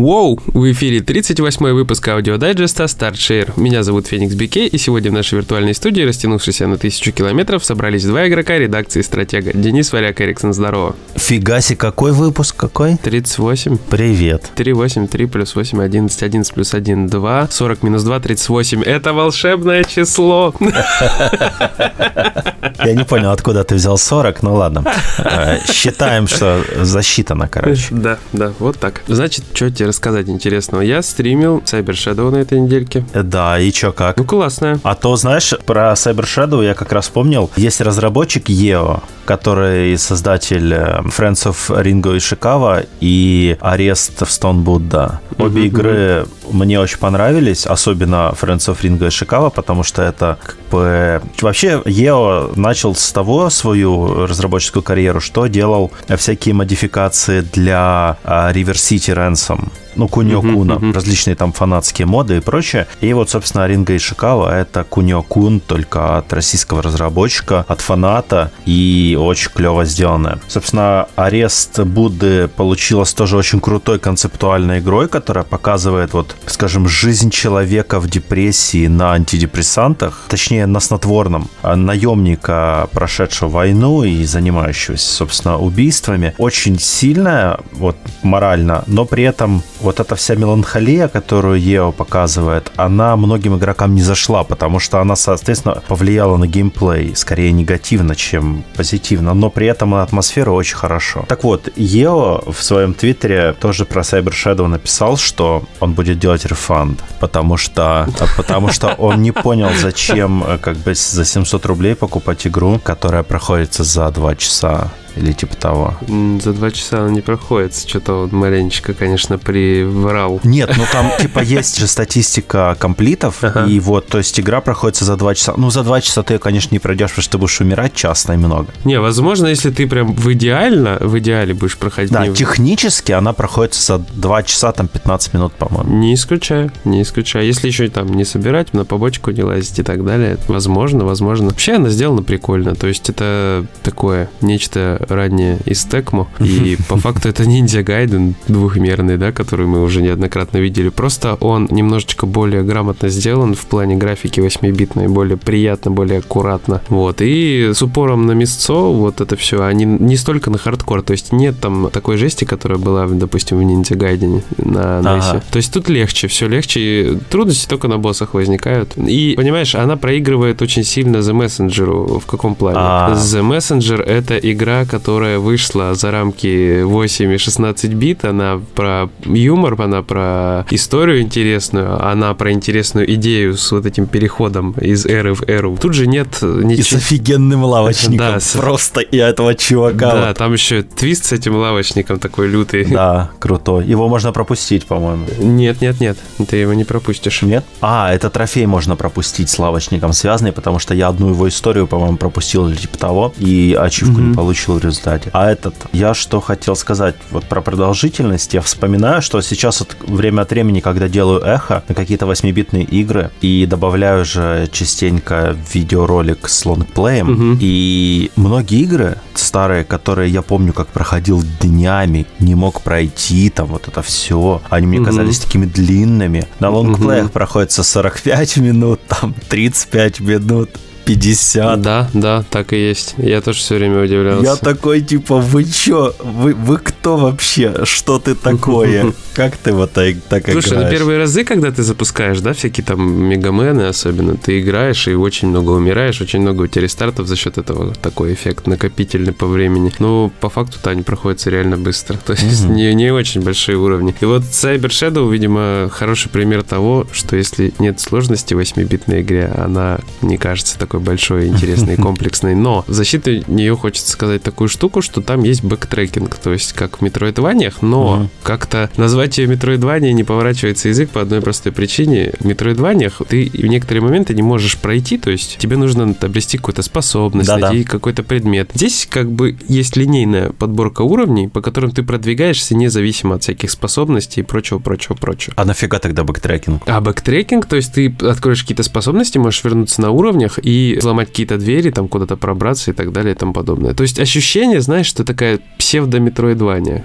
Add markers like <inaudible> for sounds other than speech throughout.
Воу! В эфире 38 выпуск аудиодайджеста StartShare. Меня зовут Феникс Бике, и сегодня в нашей виртуальной студии, растянувшейся на тысячу километров, собрались два игрока редакции «Стратега». Денис Варяк Эриксон, здорово. Фига себе, какой выпуск, какой? 38. Привет. 3, 8, 3 плюс 8, 11, 11 плюс 1, 2, 40 минус 2, 38. Это волшебное число. Я не понял, откуда ты взял 40, ну ладно. Э, считаем, что засчитано, короче. Да, да, вот так. Значит, что тебе рассказать интересного? Я стримил Cyber Shadow на этой недельке. Да, и чё, как? Ну, классная. А то, знаешь, про Cyber Shadow я как раз вспомнил. Есть разработчик EO, который создатель э, Friends of Ringo и Шикава и Арест в Stone Buddha. Обе Мгм, игры мне очень понравились, особенно Friends of Ringo и Шикава, потому что это как бы... Вообще, EO начал с того свою разработческую карьеру, что делал всякие модификации для а, River City Ransom ну, Кунио Куна, мгм. различные там фанатские моды и прочее. И вот, собственно, Ринга Ишикава — это Кунио Кун, только от российского разработчика, от фаната, и очень клево сделанное. Собственно, Арест Будды получилась тоже очень крутой концептуальной игрой, которая показывает, вот, скажем, жизнь человека в депрессии на антидепрессантах, точнее, на снотворном, а, наемника, прошедшего войну и занимающегося, собственно, убийствами. Очень сильная, вот, морально, но при этом вот эта вся меланхолия, которую Ео показывает, она многим игрокам не зашла, потому что она, соответственно, повлияла на геймплей скорее негативно, чем позитивно, но при этом на атмосферу очень хорошо. Так вот, Ео в своем твиттере тоже про Cyber Shadow написал, что он будет делать рефанд, потому что, потому что он не понял, зачем э, как бы за 700 рублей покупать игру, которая проходится за 2 часа или типа того. За два часа она не проходит. Что-то он маленечко, конечно, приврал. Нет, ну там типа есть же статистика комплитов, Ага. и вот, то есть игра проходится за 2 часа. Ну, за 2 часа ты ее, конечно, не пройдешь, потому что ты будешь умирать часто и много. Не, возможно, если ты прям в идеально, в идеале будешь проходить. Да, не, технически она проходится за 2 часа, там 15 минут, по-моему. не исключаю, не исключаю. Если еще и там не собирать, на побочку не лазить и так далее, возможно, возможно. Вообще она сделана прикольно. То есть это такое, нечто раннее из Текмо. И <laughs> по факту это ниндзя гайден двухмерный, да, который мы уже неоднократно видели. Просто он немножечко более грамотно сделан в плане графики 8-битной, более приятно, более аккуратно. Вот. И с упором на мясцо вот это все, они не столько на хардкор, то есть нет там такой жести, которая была, допустим, в Ninja Gaiden е на Ага. NES. То есть тут легче, все легче. Трудности только на боссах возникают. И, понимаешь, она проигрывает очень сильно The Messenger. В каком плане? А. The Messenger — это игра, которая вышла за рамки 8 и 16 бит. Она про юмор, она про историю интересную, она про интересную идею с вот этим переходом из эры в эру. Тут же нет И с ничего... офигенным лавочником. Да, с- Просто и этого чувака. Да, вот. там еще твист с этим лавочником такой лютый. Да, крутой. Его можно пропустить, по-моему. Нет, нет, нет, ты его не пропустишь. Нет? А, это трофей можно пропустить с лавочником связанный, потому что я одну его историю, по-моему, пропустил или типа того, и ачивку Мгм. не получил в результате. А этот, я что хотел сказать, вот про продолжительность, я вспоминаю, что сейчас вот время от времени, когда делаю эхо на какие-то 8-битные игры, и добавляю же частенько видеоролик с лонгплеем, Мгм. и многие игры старые, которые я помню, как проходил днями, не мог пройти, там вот это все, они мне Мгм. казались такими длинными. На лонгплеях Мгм. проходится 45 минут, там 35 минут, 50. Да, да, так и есть. Я тоже все время удивлялся. Я такой, типа, вы чё? Вы, вы кто вообще? Что ты такое? <laughs> Как ты вот так, так Слушай, ну играешь? первые разы, когда ты запускаешь, да, всякие там мегамены особенно, ты играешь и очень много умираешь, очень много у тебя рестартов за счет этого такой эффект накопительный по времени. Ну, по факту-то они проходятся реально быстро. <laughs> То есть не, не очень большие уровни. И вот Cyber Shadow, видимо, хороший пример того, что если нет сложности в 8-битной игре, она не кажется такой большой, интересной, <laughs> комплексной. Но в защиту нее хочется сказать такую штуку, что там есть бэктрекинг, то есть как в Метроидваниях, но как-то назвать ее Метроидванией не поворачивается язык по одной простой причине. В Метроидваниях ты в некоторые моменты не можешь пройти, то есть тебе нужно обрести какую-то способность, Да-да. найти какой-то предмет. Здесь как бы есть линейная подборка уровней, по которым ты продвигаешься независимо от всяких способностей и прочего, прочего, прочего. А нафига тогда бэктрекинг? А бэктрекинг, то есть ты откроешь какие-то способности, можешь вернуться на уровнях и и взломать какие-то двери, там куда-то пробраться и так далее и тому подобное. То есть ощущение, знаешь, что такая псевдо-метроидвания.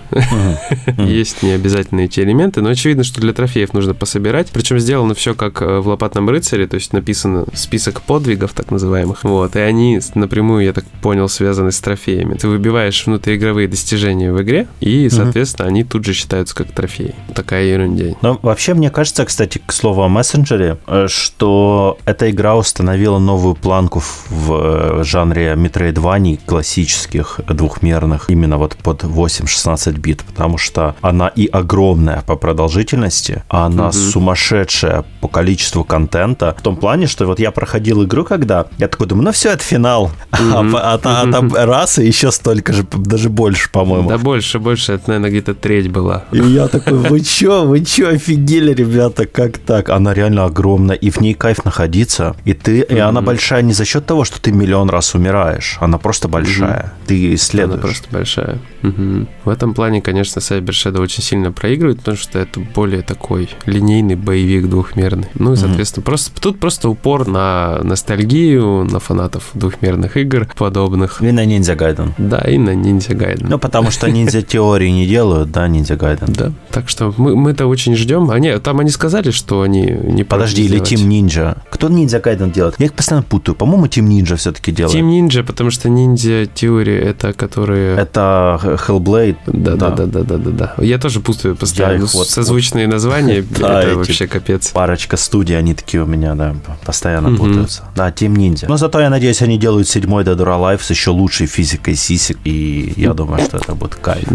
Есть необязательные эти элементы, но очевидно, что для трофеев нужно пособирать. Причем сделано все как э, в «Лопатном рыцаре», то есть написано список подвигов, так называемых. Вот, и они напрямую, я так понял, связаны с трофеями. Ты выбиваешь внутриигровые достижения в игре, и, соответственно, они тут же считаются как трофеи. Такая ерунда. Но вообще, мне кажется, кстати, к слову о мессенджере, э, что эта игра установила новую планку в э, жанре метроидваний классических двухмерных, именно вот под 8-16 бит, потому что она и огромная по продолжительности, а она угу. сумасшедшая по количеству контента, в том плане, что вот я проходил игру, когда я такой думаю, ну все, это финал, угу. <laughs> а, а, а там раз и еще столько же, даже больше, по-моему. Да больше, больше, это, наверное, где-то треть была. И я такой, вы чё, вы чё, офигели, ребята, как так? Она реально огромная, и в ней кайф находиться, и ты, и она большая не за счет того, что ты миллион раз умираешь, она просто большая, ты исследуешь. Она просто большая. Угу. В этом плане, конечно, Cyber Shadow очень сильно проигрывает, потому что это более такой линейный боевик двухмерный. Ну и, соответственно, угу. просто тут просто упор на ностальгию, на фанатов двухмерных игр подобных. И на Ninja Gaiden. Да, и на Ninja Gaiden. Ну, потому что ниндзя <laughs> теории не делают, да, Ninja Gaiden. Да, так что мы, мы это очень ждем. Они, там они сказали, что они не Подожди, Team Ninja. Кто Ninja Gaiden делает? Я их постоянно путаю. По-моему, Team Ninja все-таки делает. Team Ninja, потому что Ninja теории это которые... Это Hellblade. Да, да, да, да, да, да. да. Я тоже путаю постоянно. Вот, созвучные названия, <laughs> это вообще капец. Парочка студий, они такие у меня, да, постоянно путаются. Да, Team Ninja. Но зато я надеюсь, они делают седьмой Dead or Alive с еще лучшей физикой сисек, и я думаю, что это будет кайф.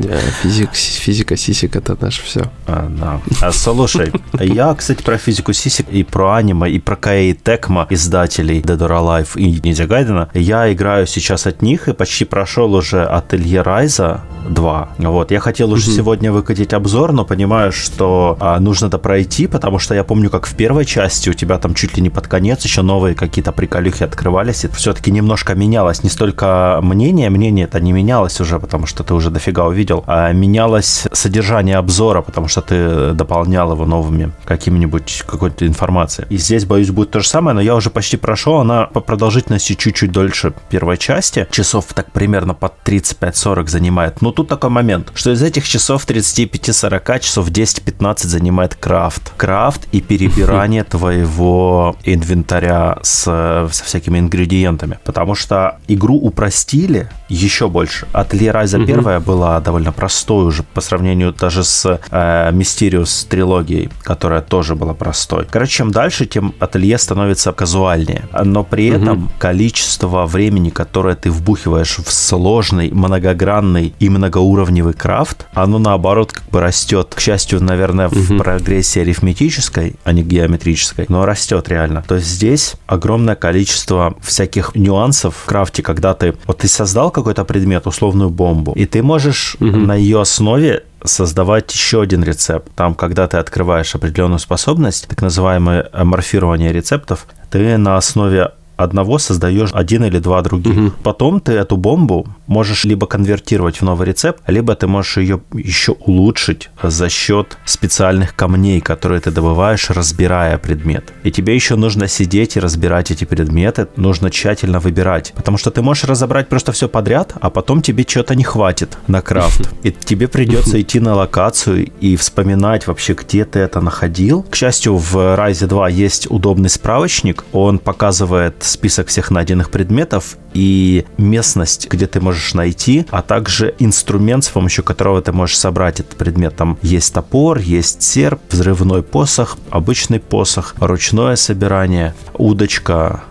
Физик, физика сисек это наше все. А, да. А, слушай, я, кстати, про физику сисек и про аниме, и про Каэй Текма, издателей Dead or Alive и Ninja Gaiden, я играю сейчас от них и почти прошел уже Ателье Райза 2. Вот, я хотел уже сегодня выкатить обзор, но понимаю, что а, нужно это пройти, потому что я помню, как в первой части у тебя там чуть ли не под конец еще новые какие-то приколюхи открывались, и все-таки немножко менялось. Не столько мнение, мнение это не менялось уже, потому что ты уже дофига увидел, а менялось содержание обзора, потому что ты дополнял его новыми какими-нибудь какой-то информацией. И здесь, боюсь, будет то же самое, но я уже почти прошел, она по продолжительности чуть-чуть дольше первой части, часов так примерно под 35-40 занимает. Но тут такой момент, что из этих часов 35-40 часов 10-15 занимает крафт. Крафт и перебирание <laughs> твоего инвентаря с, со всякими ингредиентами. Потому что игру упростили еще больше. От Райза первая была довольно простой уже по сравнению даже с э, Mysterious трилогией, которая тоже была простой. Короче, чем дальше, тем ателье становится казуальнее. Но при этом количество времени, которое ты вбухиваешь в сложный, многогранный и многоуровневый крафт, оно наоборот как бы растет. К счастью, наверное, в прогрессии арифметической, а не геометрической, но растет реально. То есть здесь огромное количество всяких нюансов в крафте, когда ты вот ты создал какой-то предмет, условную бомбу, и ты можешь угу. на ее основе создавать еще один рецепт. Там, когда ты открываешь определенную способность, так называемое морфирование рецептов, ты на основе одного создаешь один или два других. Угу. Потом ты эту бомбу можешь либо конвертировать в новый рецепт, либо ты можешь ее еще улучшить за счет специальных камней, которые ты добываешь, разбирая предмет. И тебе еще нужно сидеть и разбирать эти предметы, нужно тщательно выбирать, потому что ты можешь разобрать просто все подряд, а потом тебе что-то не хватит на крафт. <laughs> И тебе придется идти на локацию и вспоминать вообще, где ты это находил. К счастью, в Rise 2 есть удобный справочник, он показывает список всех найденных предметов и местность, где ты можешь найти, а также инструмент, с помощью которого ты можешь собрать этот предмет. Там есть топор, есть серп, взрывной посох, обычный посох, ручное собирание, удочка,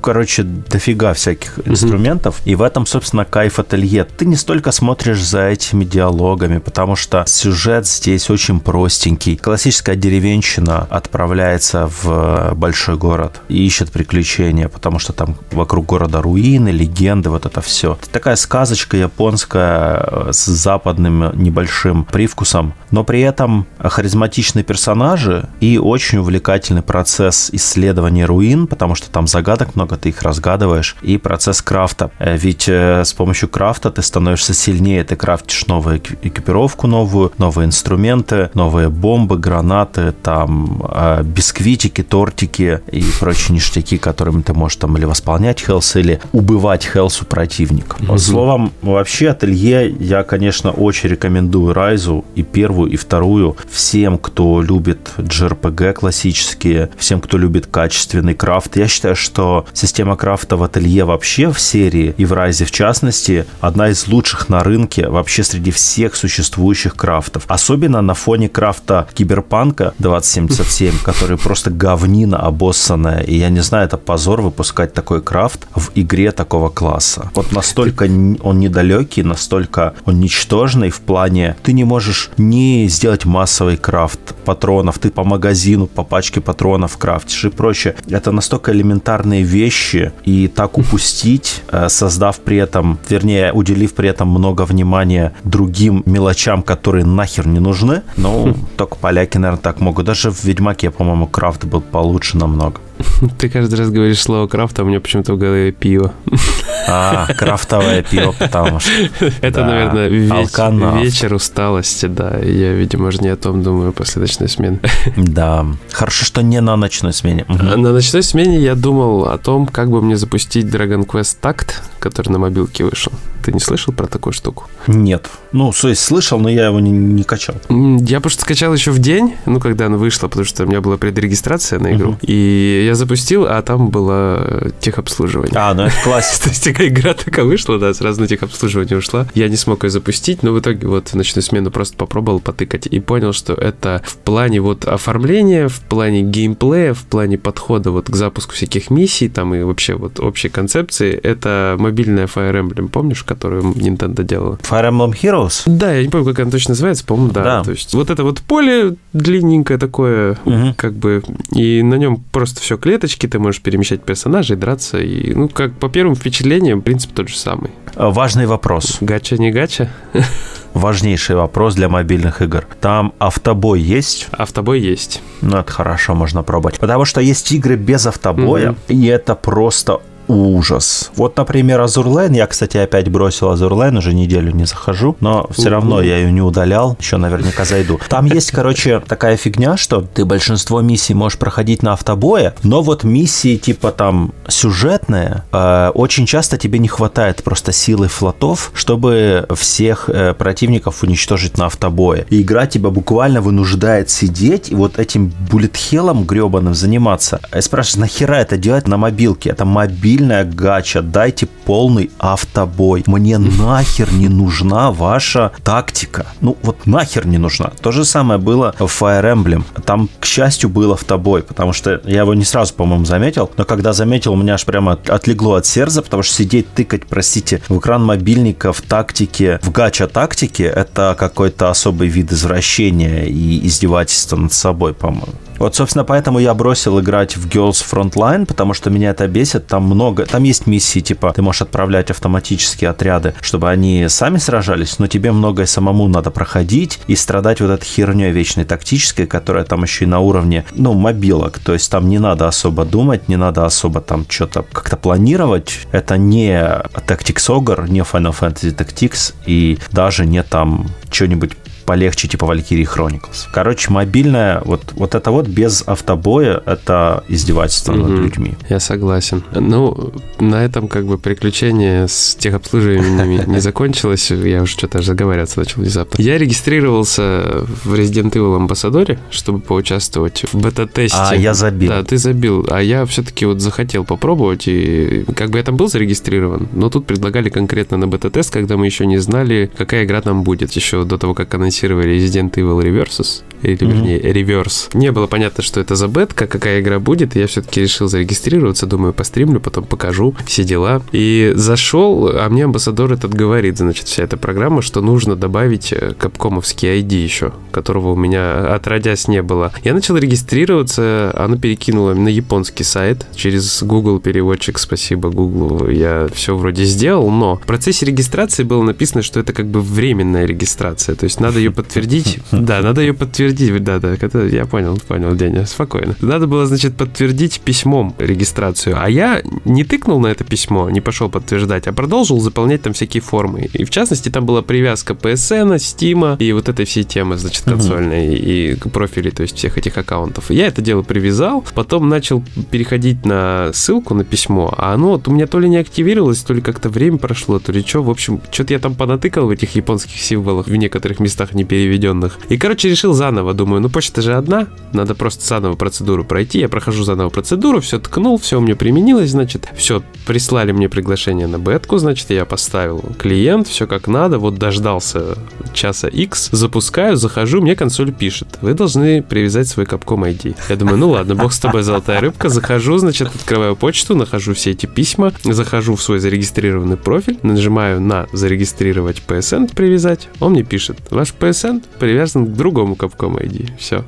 короче, дофига всяких mm-hmm. инструментов. И в этом, собственно, кайф ателье. Ты не столько смотришь за этими диалогами, потому что сюжет здесь очень простенький. Классическая деревенщина отправляется в большой город и ищет приключения, потому что там вокруг города руины, легенды, вот это все. Это такая сказочка японская э, с западным небольшим привкусом, но при этом харизматичные персонажи и очень увлекательный процесс исследования руин, потому что там загадок много немного ты их разгадываешь. И процесс крафта. Э, ведь э, с помощью крафта ты становишься сильнее, ты крафтишь новую экипировку новую, новые инструменты, новые бомбы, гранаты, там э, бисквитики, тортики и прочие ништяки, которыми ты можешь там или восполнять хелс, или убывать хелс у противника. Mm-hmm. Словом, вообще ателье я, конечно, очень рекомендую Райзу и первую, и вторую всем, кто любит JRPG классические, всем, кто любит качественный крафт. Я считаю, что система крафта в ателье вообще в серии и в Райзе в частности одна из лучших на рынке вообще среди всех существующих крафтов. Особенно на фоне крафта Киберпанка 2077, <laughs> который просто говнина обоссанная. И я не знаю, это позор выпускать такой крафт в игре такого класса. Вот настолько он недалекий, настолько он ничтожный в плане, ты не можешь не сделать массовый крафт патронов, ты по магазину, по пачке патронов крафтишь и прочее. Это настолько элементарные вещи, и так упустить, э, создав при этом, вернее, уделив при этом много внимания другим мелочам, которые нахер не нужны, ну, <laughs> только поляки, наверное, так могут. Даже в Ведьмаке, по-моему, крафт был получше намного. <laughs> Ты каждый раз говоришь слово крафт, а у меня почему-то в голове пиво. А, крафтовое пиво, потому что... Это, да, наверное, веч... вечер усталости, да. Я, видимо, же не о том думаю после ночной смены. <laughs> Да. Хорошо, что не на ночной смене. Угу. На ночной смене я думал о том, как бы мне запустить Dragon Quest Tact, который на мобилке вышел. Ты не слышал про такую штуку? Нет. Ну, то есть слышал, но я его не, не качал. Я просто скачал еще в день, ну, когда она вышла, потому что у меня была предрегистрация на игру. Угу. И я запустил, а там было техобслуживание. А, ну это классика. <laughs> То есть игра такая вышла, да, сразу на техобслуживание ушла. Я не смог ее запустить, но в итоге вот в ночную смену просто попробовал потыкать и понял, что это в плане вот оформления, в плане геймплея, в плане подхода вот к запуску всяких миссий, там и вообще вот общей концепции, это мобильная Fire Emblem, помнишь, которую Nintendo делала? Fire Emblem Heroes? Да, я не помню, как она точно называется, по-моему, да. да. То есть вот это вот поле длинненькое такое, угу. как бы, и на нем просто все клеточки, ты можешь перемещать персонажей, драться, и, ну, как по первым впечатлениям, принцип тот же самый. А, важный вопрос. Гача не гача? важнейший вопрос для мобильных игр. Там автобой есть? Автобой есть. Ну, это хорошо, можно пробовать. Потому что есть игры без автобоя, угу. и это просто ужас. Вот, например, Азурлайн. Я, кстати, опять бросил Азурлайн, уже неделю не захожу, но все равно я ее не удалял. Еще наверняка зайду. Там есть, короче, такая фигня, что ты большинство миссий можешь проходить на автобое, но вот миссии типа там сюжетные, э, очень часто тебе не хватает просто силы флотов, чтобы всех э, противников уничтожить на автобое. И игра тебя буквально вынуждает сидеть и вот этим буллетхелом гребаным заниматься. Я спрашиваю, нахера это делать на мобилке? Это мобиль мобильная гача, дайте полный автобой. Мне нахер не нужна ваша тактика. Ну, вот нахер не нужна. То же самое было в Fire Emblem. Там, к счастью, был автобой, потому что я его не сразу, по-моему, заметил, но когда заметил, у меня аж прямо отлегло от сердца, потому что сидеть, тыкать, простите, в экран мобильника в тактике, в гача-тактике, это какой-то особый вид извращения и издевательства над собой, по-моему. Вот, собственно, поэтому я бросил играть в Girls Frontline, потому что меня это бесит. Там много, там есть миссии, типа, ты можешь отправлять автоматические отряды, чтобы они сами сражались, но тебе многое самому надо проходить и страдать вот этой херней вечной тактической, которая там еще и на уровне, ну, мобилок. То есть там не надо особо думать, не надо особо там что-то как-то планировать. Это не Tactics Ogre, не Final Fantasy Tactics и даже не там что-нибудь полегче, типа Valkyrie Chronicles. Короче, мобильная, вот, вот это вот без автобоя, это издевательство mm-hmm. над людьми. Я согласен. Ну, на этом как бы приключение с техобслуживаниями не закончилось. Я уже что-то заговариваться начал внезапно. Я регистрировался в Resident Evil Амбассадоре, чтобы поучаствовать в бета-тесте. А, я забил. Да, ты забил. А я все-таки вот захотел попробовать, и как бы я там был зарегистрирован, но тут предлагали конкретно на бета-тест, когда мы еще не знали, какая игра там будет, еще до того, как анонсировали анонсировали Resident Evil Reversus, или, mm-hmm. вернее, Reverse. Не было понятно, что это за бетка, какая игра будет, и я все-таки решил зарегистрироваться, думаю, постримлю, потом покажу, все дела. И зашел, а мне амбассадор этот говорит, значит, вся эта программа, что нужно добавить э, капкомовский ID еще, которого у меня отродясь не было. Я начал регистрироваться, она перекинула на японский сайт через Google переводчик, спасибо Google, я все вроде сделал, но в процессе регистрации было написано, что это как бы временная регистрация, то есть надо ее подтвердить. <laughs> Да, надо ее подтвердить подтвердить, да, да, это, я понял, понял, Деня, спокойно. Надо было, значит, подтвердить письмом регистрацию, а я не тыкнул на это письмо, не пошел подтверждать, а продолжил заполнять там всякие формы. И в частности, там была привязка PSN, Steam и вот этой всей темы, значит, консольной uh-huh. и профилей, то есть всех этих аккаунтов. Я это дело привязал, потом начал переходить на ссылку на письмо, а оно вот у меня то ли не активировалось, то ли как-то время прошло, то ли что. В общем, что-то я там понатыкал в этих японских символах в некоторых местах не переведенных. И, короче, решил заново. Думаю, ну почта же одна, надо просто заново процедуру пройти. Я прохожу заново процедуру, все ткнул, все у меня применилось, значит, все, прислали мне приглашение на бетку, значит, я поставил клиент, все как надо, вот дождался часа X, запускаю, захожу, мне консоль пишет, вы должны привязать свой капком ID. Я думаю, ну ладно, бог с тобой, золотая рыбка, захожу, значит, открываю почту, нахожу все эти письма, захожу в свой зарегистрированный профиль, нажимаю на зарегистрировать PSN, привязать, он мне пишет, ваш PSN привязан к другому капком ID. Все.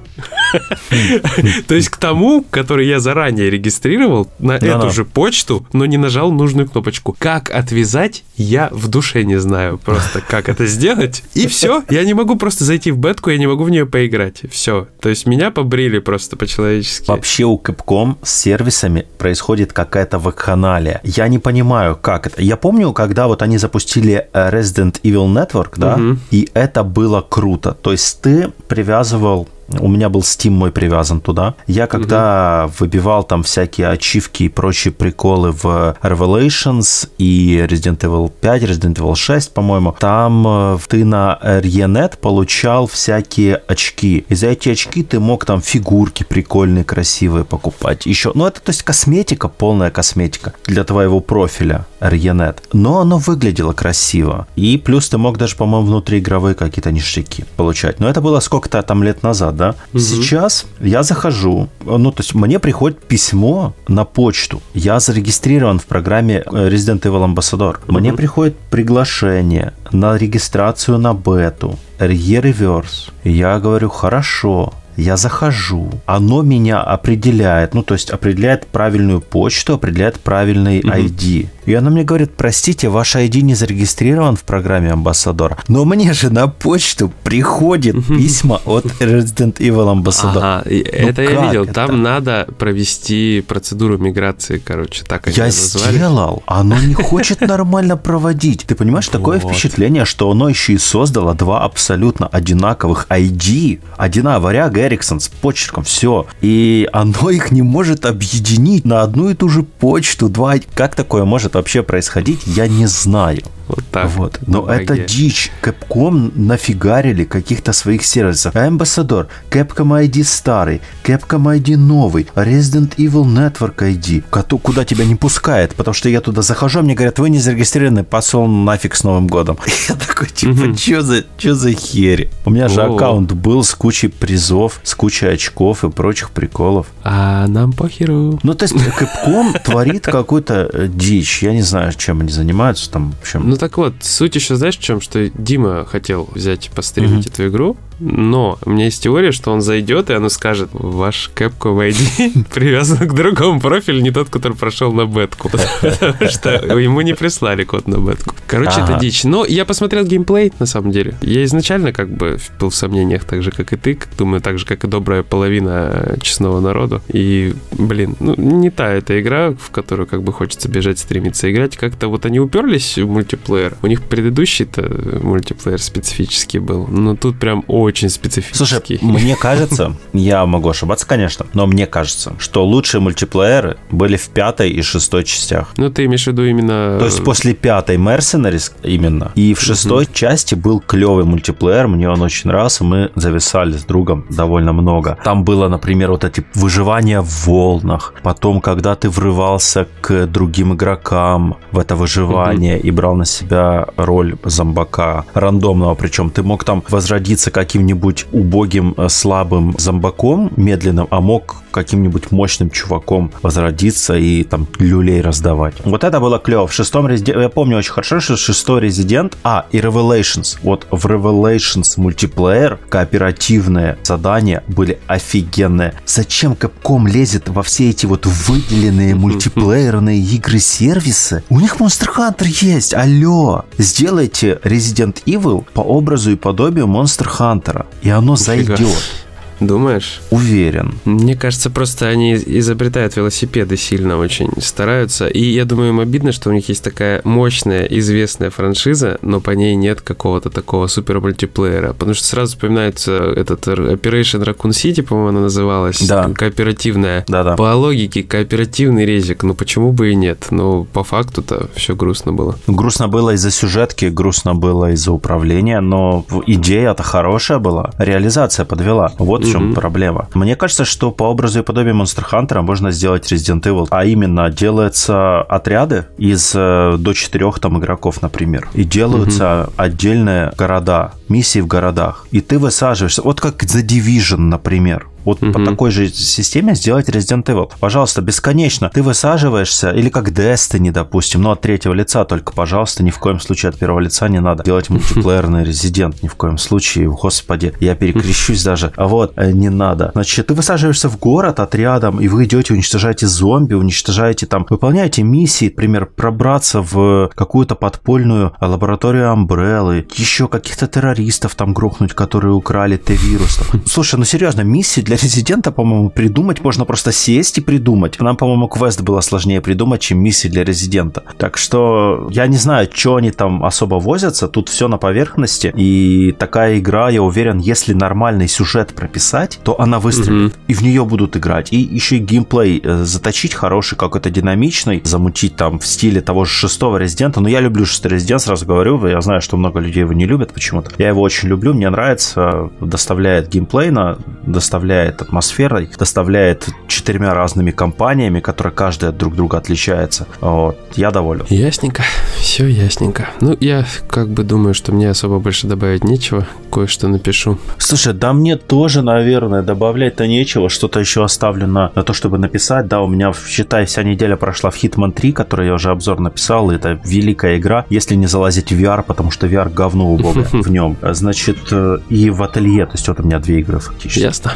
То есть к тому, который я заранее регистрировал на эту же почту, но не нажал нужную кнопочку. Как отвязать, я в душе не знаю. Просто как это сделать. И все. Я не могу просто зайти в бетку, я не могу в нее поиграть. Все. То есть меня побрили просто по-человечески. Вообще у Capcom с сервисами происходит какая-то вакханалия. Я не понимаю, как это. Я помню, когда вот они запустили э, Resident Evil Network, да, угу. и это было круто. То есть ты привязывал у меня был Steam мой привязан туда. Я когда угу. выбивал там всякие ачивки и прочие приколы в Revelations и Resident Evil 5, Resident Evil 6, по-моему, там э, ты на ReNet получал всякие очки. И за эти очки ты мог там фигурки прикольные, красивые покупать. Еще, ну это то есть косметика, полная косметика для твоего профиля ReNet. Но оно выглядело красиво. И плюс ты мог даже, по-моему, внутриигровые какие-то ништяки получать. Но это было сколько-то там лет назад, да? Угу. Сейчас я захожу, ну, то есть мне приходит письмо на почту. Я зарегистрирован в программе э, Resident Evil Ambassador. Угу. Мне приходит приглашение на регистрацию на бету. Рье реверс. Я говорю, хорошо, я захожу, оно меня определяет, ну, то есть определяет правильную почту, определяет правильный угу. ID. И она мне говорит, простите, ваш ID не зарегистрирован в программе Амбассадор. Но мне же на почту приходит письма от Resident Evil Ambassador. Ага, ну, это я видел. Это? Там надо провести процедуру миграции, короче, так они Я назвали. сделал, оно не <laughs> хочет нормально проводить. Ты понимаешь, такое впечатление, что оно еще и создало два абсолютно одинаковых ID. Одина варяга Эриксон с почерком, все. И оно их не может объединить на одну и ту же почту. Два... Как такое может вообще происходить, я не знаю. Вот так. Вот. Но Магия. это дичь. Capcom нафигарили каких-то своих сервисов. Ambassador, Capcom ID старый, Capcom ID новый, Resident Evil Network ID, куда тебя не пускает, потому что я туда захожу, мне говорят, вы не зарегистрированы, пошел нафиг с Новым годом. <laughs> Я такой, типа, что за, что за херь? У меня же аккаунт был с кучей призов, с кучей очков и прочих приколов. А нам похеру. Ну, то есть Capcom творит какую-то э, дичь. Я не знаю, чем они занимаются там. В общем, ну так вот, суть еще знаешь в чем? Что Дима хотел взять и постримить mm-hmm. эту игру, но у меня есть теория, что он зайдет, и оно скажет, ваш Capcom ID <laughs> привязан к другому профилю, не тот, который прошел на бетку. <laughs> Потому что ему не прислали код на бетку. Короче, это дичь. Но я посмотрел геймплей, на самом деле. Я изначально как бы был в сомнениях, так же, как и ты, думаю, так же, как и добрая половина честного народа. И, блин, ну, не та эта игра, в которую как бы хочется бежать, стремиться играть. Как-то вот они уперлись в мультиплеер. У них предыдущий-то мультиплеер специфический был. Но тут прям очень очень специфический. Слушай, мне кажется, <laughs> я могу ошибаться, конечно, но мне кажется, что лучшие мультиплееры были в пятой и шестой частях. Ну, ты имеешь в виду именно... То есть после пятой Mercenaries именно. И в шестой угу. части был клевый мультиплеер, мне он очень нравился, мы зависали с другом довольно много. Там было, например, вот эти выживания в волнах, потом, когда ты врывался к другим игрокам в это выживание угу. и брал на себя роль зомбака рандомного, причем ты мог там возродиться каким каким-нибудь убогим, э, слабым зомбаком медленным, а мог каким-нибудь мощным чуваком возродиться и там люлей раздавать. Вот это было клево. В шестом Резидент... Я помню очень хорошо, что шестой Резидент... А, и Revelations. Вот в Revelations мультиплеер кооперативные задания были офигенные. Зачем Capcom лезет во все эти вот выделенные <laughs> мультиплеерные игры-сервисы? У них Monster Hunter есть. Алло. Сделайте Resident Evil по образу и подобию Monster Hunter. И оно Нифига. зайдет. Думаешь? Уверен. Мне кажется, просто они изобретают велосипеды сильно очень стараются. И я думаю, им обидно, что у них есть такая мощная, известная франшиза, но по ней нет какого-то такого супер мультиплеера. Потому что сразу вспоминается этот Operation Raccoon City, по-моему, она называлась. Да. Кооперативная. Да-да. По логике, кооперативный резик. Ну почему бы и нет? Но по факту-то все грустно было. Грустно было из-за сюжетки, грустно было из-за управления, но идея-то хорошая была. Реализация подвела. Вот в чем Мгм. проблема. Мне кажется, что по образу и подобию Monster Hunter можно сделать Resident Evil, а именно делаются отряды из э, до четырех там игроков, например, и делаются отдельные города, миссии в городах, и ты высаживаешься, вот как The Division, например. Вот по Мгм. такой же системе сделать Resident Evil. Пожалуйста, бесконечно. Ты высаживаешься, или как Destiny, допустим, но от третьего лица, только, пожалуйста, ни в коем случае от первого лица не надо делать мультиплеерный <laughs> Resident, ни в коем случае, господи, я перекрещусь даже. А вот, э, не надо. Значит, ты высаживаешься в город отрядом, и вы идете, уничтожаете зомби, уничтожаете там, выполняете миссии, например, пробраться в какую-то подпольную лабораторию Амбреллы, еще каких-то террористов там грохнуть, которые украли Т-вирус. Слушай, ну серьезно, миссии для Резидента, по-моему, придумать можно просто сесть и придумать. Нам, по-моему, квест было сложнее придумать, чем миссии для Резидента. Так что я не знаю, что они там особо возятся, тут все на поверхности, и такая игра, я уверен, если нормальный сюжет прописать, то она выстрелит, и в нее будут играть. И еще и геймплей э, заточить хороший, какой-то динамичный, замутить там в стиле того же шестого Резидента. Но я люблю шестой Резидент, сразу говорю, я знаю, что много людей его не любят почему-то. Я его очень люблю, мне нравится, доставляет геймплейно, доставляет атмосферой, доставляет четырьмя разными компаниями, которые каждая от друг друга отличается. Вот, я доволен. Ясненько, все ясненько. Ну, я как бы думаю, что мне особо больше добавить нечего. Кое-что напишу. Слушай, да мне тоже, наверное, добавлять-то нечего. Что-то еще оставлю на, на то, чтобы написать. Да, у меня, считай, вся неделя прошла в Hitman 3, который я уже обзор написал. Это великая игра, если не залазить в VR, потому что VR говно убогое <laughs> в нем. Значит, э, и в ателье. То есть вот у меня две игры фактически. Ясно.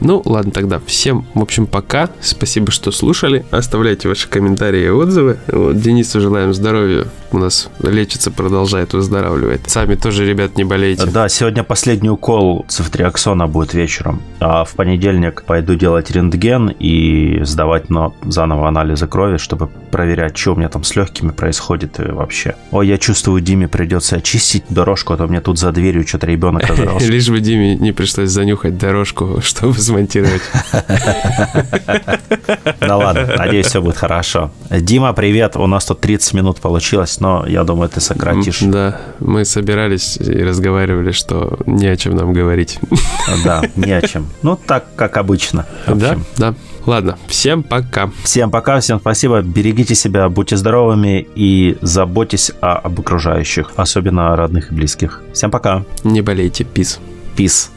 Ну, ладно тогда. Всем, в общем, пока. Спасибо, что слушали. Оставляйте ваши комментарии и отзывы. Вот, Денису желаем здоровья. У нас лечится, продолжает выздоравливать. Сами тоже, ребят, не болейте. Да, сегодня последний укол цифтриаксона будет вечером. А в понедельник пойду делать рентген и сдавать на заново анализы крови, чтобы проверять, что у меня там с легкими происходит и вообще. Ой, я чувствую, Диме придется очистить дорожку, а то мне тут за дверью что-то ребенок <laughs> разрался. Лишь бы Диме не пришлось занюхать дорожку, <laughs> чтобы смонтировать. Да ладно, надеюсь, все будет хорошо. Дима, привет. У нас тут 30 минут получилось, но я думаю, ты сократишь. Да, мы собирались и разговаривали, что не о чем нам говорить. Да, не о чем. Ну, так, как обычно. Да, да. Ладно, всем пока. Всем пока, всем спасибо. Берегите себя, будьте здоровыми и заботьтесь о, об окружающих, особенно о родных и близких. Всем пока. Не болейте, пис. Peace.